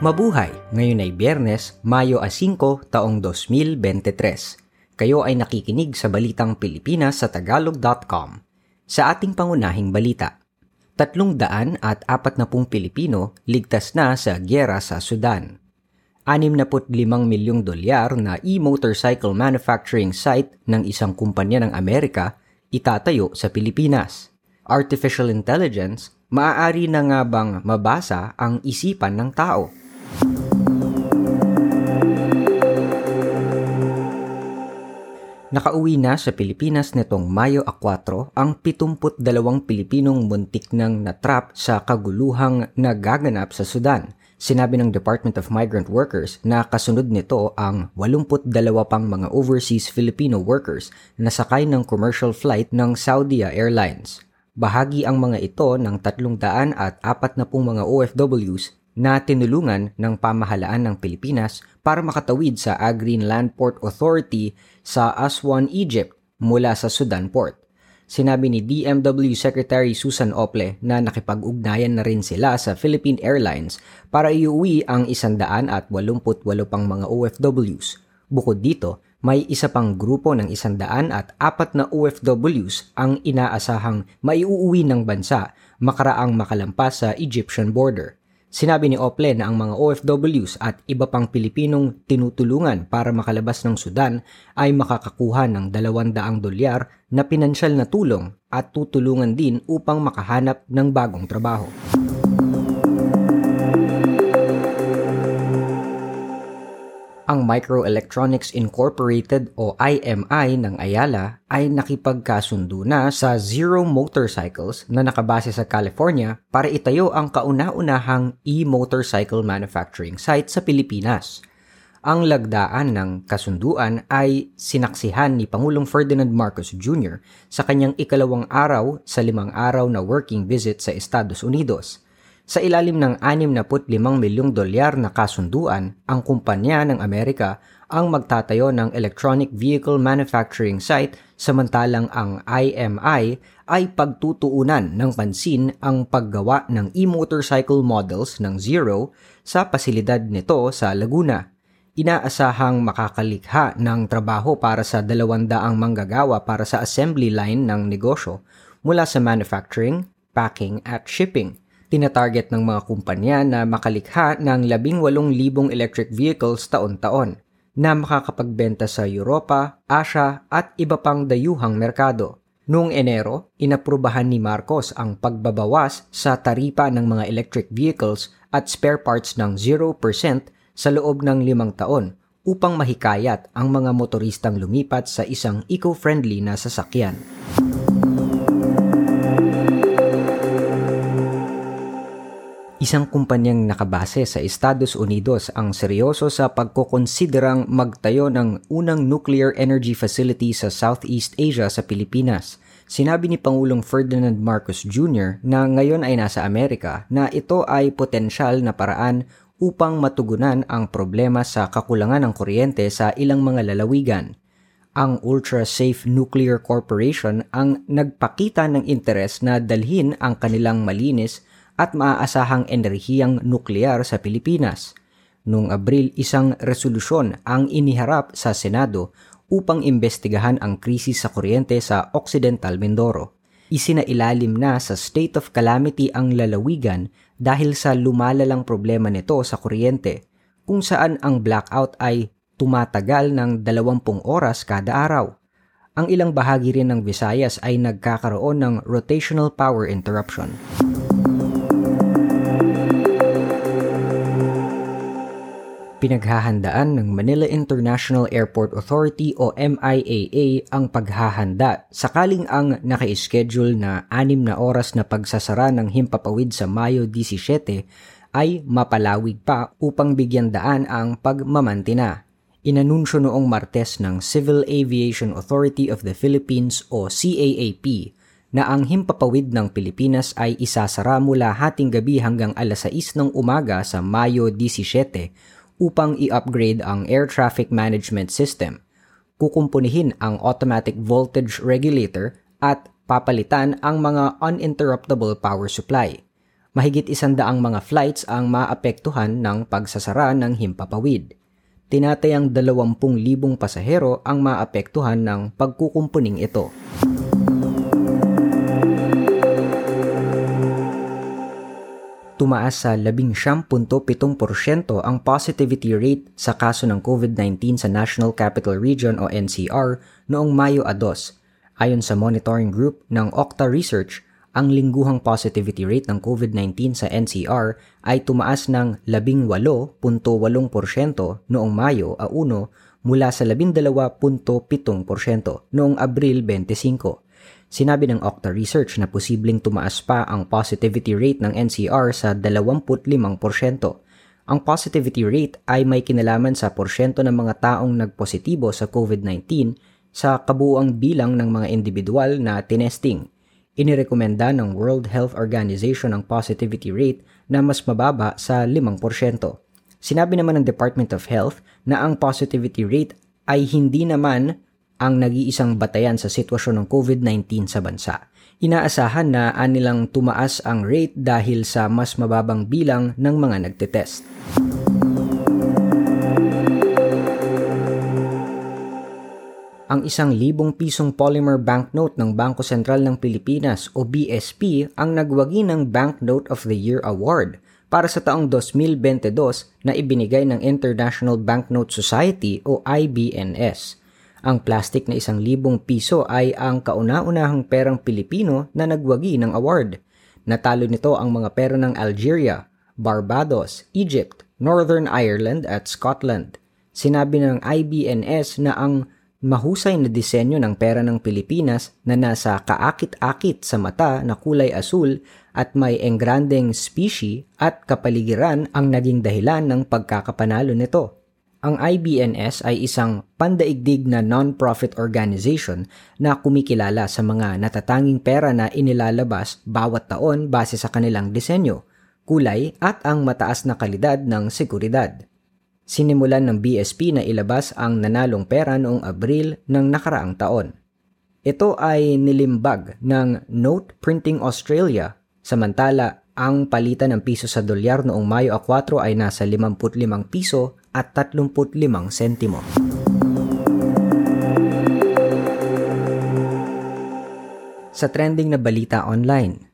Mabuhay! Ngayon ay Biyernes, Mayo 5, taong 2023. Kayo ay nakikinig sa Balitang Pilipinas sa Tagalog.com. Sa ating pangunahing balita, tatlong daan at apat na pung Pilipino ligtas na sa gyera sa Sudan. 65 milyong dolyar na e-motorcycle manufacturing site ng isang kumpanya ng Amerika itatayo sa Pilipinas. Artificial intelligence, maaari na nga bang mabasa ang isipan ng tao? Nakauwi na sa Pilipinas nitong Mayo 4 ang 72 Pilipinong muntik nang natrap sa kaguluhang nagaganap sa Sudan. Sinabi ng Department of Migrant Workers na kasunod nito ang 82 pang mga overseas Filipino workers na sakay ng commercial flight ng Saudi Airlines. Bahagi ang mga ito ng 300 at 40 mga OFWs na tinulungan ng pamahalaan ng Pilipinas para makatawid sa Agreen Land Port Authority sa Aswan, Egypt mula sa Sudan Port. Sinabi ni DMW Secretary Susan Ople na nakipag-ugnayan na rin sila sa Philippine Airlines para iuwi ang 188 pang mga OFWs. Bukod dito, may isa pang grupo ng 104 na OFWs ang inaasahang maiuuwi ng bansa makaraang makalampas sa Egyptian border. Sinabi ni Ople na ang mga OFWs at iba pang Pilipinong tinutulungan para makalabas ng Sudan ay makakakuha ng 200 dolyar na pinansyal na tulong at tutulungan din upang makahanap ng bagong trabaho. Ang Microelectronics Incorporated o IMI ng Ayala ay nakipagkasundo na sa Zero Motorcycles na nakabase sa California para itayo ang kauna-unahang e-motorcycle manufacturing site sa Pilipinas. Ang lagdaan ng kasunduan ay sinaksihan ni Pangulong Ferdinand Marcos Jr. sa kanyang ikalawang araw sa limang araw na working visit sa Estados Unidos – sa ilalim ng 65 milyong dolyar na kasunduan, ang kumpanya ng Amerika ang magtatayo ng electronic vehicle manufacturing site samantalang ang IMI ay pagtutuunan ng pansin ang paggawa ng e-motorcycle models ng Zero sa pasilidad nito sa Laguna. Inaasahang makakalikha ng trabaho para sa 200 manggagawa para sa assembly line ng negosyo mula sa manufacturing, packing at shipping – Tinatarget ng mga kumpanya na makalikha ng 18,000 electric vehicles taon-taon na makakapagbenta sa Europa, Asia at iba pang dayuhang merkado. Noong Enero, inaprubahan ni Marcos ang pagbabawas sa taripa ng mga electric vehicles at spare parts ng 0% sa loob ng limang taon upang mahikayat ang mga motoristang lumipat sa isang eco-friendly na sasakyan. Isang kumpanyang nakabase sa Estados Unidos ang seryoso sa pagkokonsiderang magtayo ng unang nuclear energy facility sa Southeast Asia sa Pilipinas. Sinabi ni Pangulong Ferdinand Marcos Jr. na ngayon ay nasa Amerika na ito ay potensyal na paraan upang matugunan ang problema sa kakulangan ng kuryente sa ilang mga lalawigan. Ang Ultra Safe Nuclear Corporation ang nagpakita ng interes na dalhin ang kanilang malinis at maaasahang enerhiyang nuklear sa Pilipinas. Noong Abril, isang resolusyon ang iniharap sa Senado upang imbestigahan ang krisis sa kuryente sa Occidental Mindoro. Isinailalim na sa state of calamity ang lalawigan dahil sa lumalalang problema nito sa kuryente, kung saan ang blackout ay tumatagal ng 20 oras kada araw. Ang ilang bahagi rin ng Visayas ay nagkakaroon ng rotational power interruption. Pinaghahandaan ng Manila International Airport Authority o MIAA ang paghahanda sakaling ang naka-schedule na anim na oras na pagsasara ng himpapawid sa Mayo 17 ay mapalawig pa upang bigyan daan ang pagmamantina. Inanunsyo noong Martes ng Civil Aviation Authority of the Philippines o CAAP na ang himpapawid ng Pilipinas ay isasara mula hating gabi hanggang alas 6 ng umaga sa Mayo 17 upang i-upgrade ang air traffic management system. Kukumpunihin ang automatic voltage regulator at papalitan ang mga uninterruptible power supply. mahigit isandaang mga flights ang maapektuhan ng pagsasara ng himpapawid. Tinatayang 20,000 pasahero ang maapektuhan ng pagkukumpuning ito. Tumaas sa 11.7% ang positivity rate sa kaso ng COVID-19 sa National Capital Region o NCR noong Mayo 2. Ayon sa monitoring group ng Okta Research, ang lingguhang positivity rate ng COVID-19 sa NCR ay tumaas ng 18.8% noong Mayo a 1 mula sa 12.7% noong Abril 25. Sinabi ng Okta Research na posibleng tumaas pa ang positivity rate ng NCR sa 25%. Ang positivity rate ay may kinalaman sa porsyento ng mga taong nagpositibo sa COVID-19 sa kabuuang bilang ng mga individual na tinesting. Inirekomenda ng World Health Organization ang positivity rate na mas mababa sa 5%. Sinabi naman ng Department of Health na ang positivity rate ay hindi naman ang nag-iisang batayan sa sitwasyon ng COVID-19 sa bansa. Inaasahan na anilang tumaas ang rate dahil sa mas mababang bilang ng mga nagtetest. Ang isang libong pisong polymer banknote ng Bangko Sentral ng Pilipinas o BSP ang nagwagi ng Banknote of the Year Award para sa taong 2022 na ibinigay ng International Banknote Society o IBNS. Ang plastic na isang libong piso ay ang kauna-unahang perang Pilipino na nagwagi ng award. Natalo nito ang mga pera ng Algeria, Barbados, Egypt, Northern Ireland at Scotland. Sinabi ng IBNS na ang mahusay na disenyo ng pera ng Pilipinas na nasa kaakit-akit sa mata na kulay asul at may engrandeng species at kapaligiran ang naging dahilan ng pagkakapanalo nito. Ang IBNS ay isang pandaigdig na non-profit organization na kumikilala sa mga natatanging pera na inilalabas bawat taon base sa kanilang disenyo, kulay at ang mataas na kalidad ng seguridad. Sinimulan ng BSP na ilabas ang nanalong pera noong Abril ng nakaraang taon. Ito ay nilimbag ng Note Printing Australia, samantala ang palitan ng piso sa dolyar noong Mayo 4 ay nasa 55 piso at 35 sentimo. Sa trending na balita online,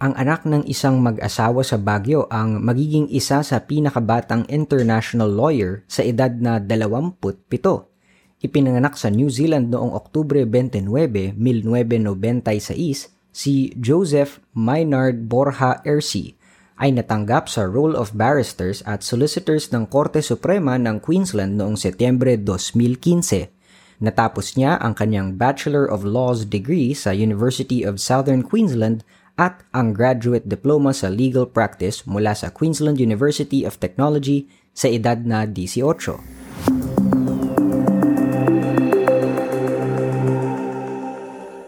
ang anak ng isang mag-asawa sa Baguio ang magiging isa sa pinakabatang international lawyer sa edad na 27. Ipinanganak sa New Zealand noong Oktubre 29, 1996 si Joseph Maynard Borja Erci ay natanggap sa Role of Barristers at Solicitors ng Korte Suprema ng Queensland noong Setyembre 2015. Natapos niya ang kanyang Bachelor of Laws degree sa University of Southern Queensland at ang graduate diploma sa legal practice mula sa Queensland University of Technology sa edad na 18.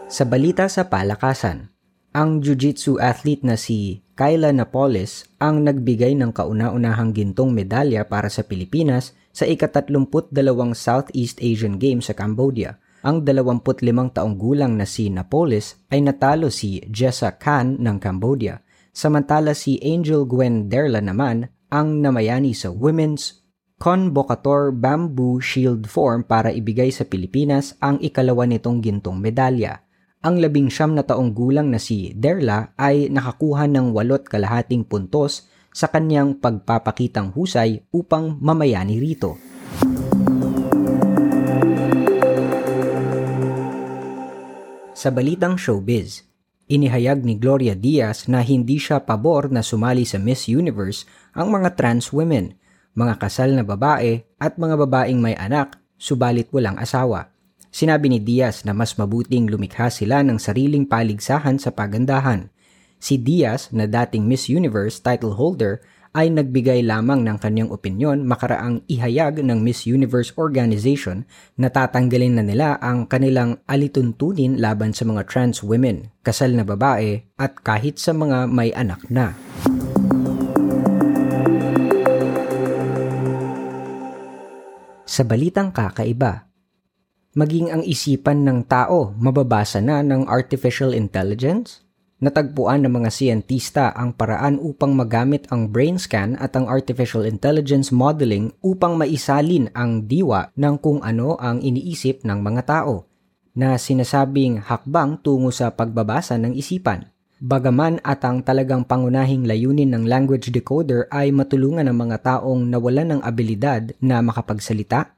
Sa balita sa palakasan, ang jiu-jitsu athlete na si Kyla Napoles ang nagbigay ng kauna-unahang gintong medalya para sa Pilipinas sa ika-32 Southeast Asian Games sa Cambodia. Ang 25 taong gulang na si Napoles ay natalo si Jessa Khan ng Cambodia, samantala si Angel Gwen Derla naman ang namayani sa Women's Convocator Bamboo Shield Form para ibigay sa Pilipinas ang ikalawa nitong gintong medalya. Ang labing siyam na taong gulang na si Derla ay nakakuha ng walot kalahating puntos sa kanyang pagpapakitang husay upang mamayani rito. Sa balitang showbiz, inihayag ni Gloria Diaz na hindi siya pabor na sumali sa Miss Universe ang mga trans women, mga kasal na babae at mga babaeng may anak, subalit walang asawa. Sinabi ni Diaz na mas mabuting lumikha sila ng sariling paligsahan sa pagandahan. Si Diaz na dating Miss Universe title holder ay nagbigay lamang ng kanyang opinyon makaraang ihayag ng Miss Universe organization na tatanggalin na nila ang kanilang alituntunin laban sa mga trans women, kasal na babae at kahit sa mga may anak na. Sa balitang kakaiba, maging ang isipan ng tao mababasa na ng artificial intelligence? natagpuan ng mga siyentista ang paraan upang magamit ang brain scan at ang artificial intelligence modeling upang maisalin ang diwa ng kung ano ang iniisip ng mga tao na sinasabing hakbang tungo sa pagbabasa ng isipan. Bagaman at ang talagang pangunahing layunin ng language decoder ay matulungan ang mga taong nawalan ng abilidad na makapagsalita,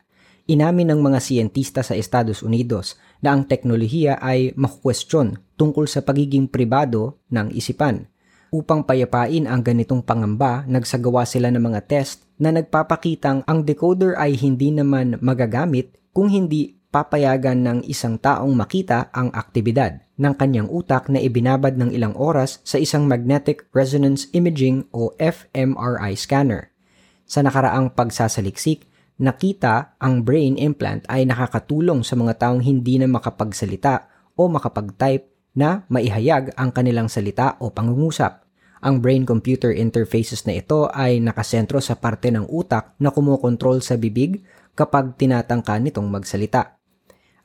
inamin ng mga siyentista sa Estados Unidos na ang teknolohiya ay makukwestiyon tungkol sa pagiging pribado ng isipan. Upang payapain ang ganitong pangamba, nagsagawa sila ng mga test na nagpapakitang ang decoder ay hindi naman magagamit kung hindi papayagan ng isang taong makita ang aktibidad ng kanyang utak na ibinabad ng ilang oras sa isang magnetic resonance imaging o fMRI scanner. Sa nakaraang pagsasaliksik, nakita ang brain implant ay nakakatulong sa mga taong hindi na makapagsalita o makapag-type na maihayag ang kanilang salita o pangungusap. Ang brain-computer interfaces na ito ay nakasentro sa parte ng utak na kumokontrol sa bibig kapag tinatangka nitong magsalita.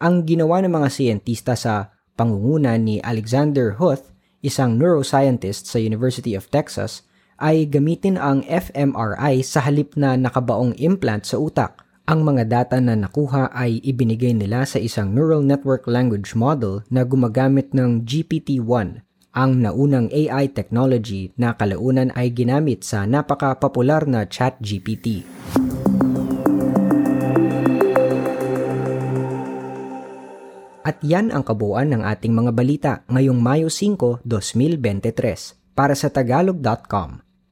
Ang ginawa ng mga siyentista sa pangunguna ni Alexander Huth, isang neuroscientist sa University of Texas, ay gamitin ang fMRI sa halip na nakabaong implant sa utak. Ang mga data na nakuha ay ibinigay nila sa isang neural network language model na gumagamit ng GPT-1, ang naunang AI technology na kalaunan ay ginamit sa napaka-popular na ChatGPT. At yan ang kabuuan ng ating mga balita ngayong Mayo 5, 2023 para sa tagalog.com.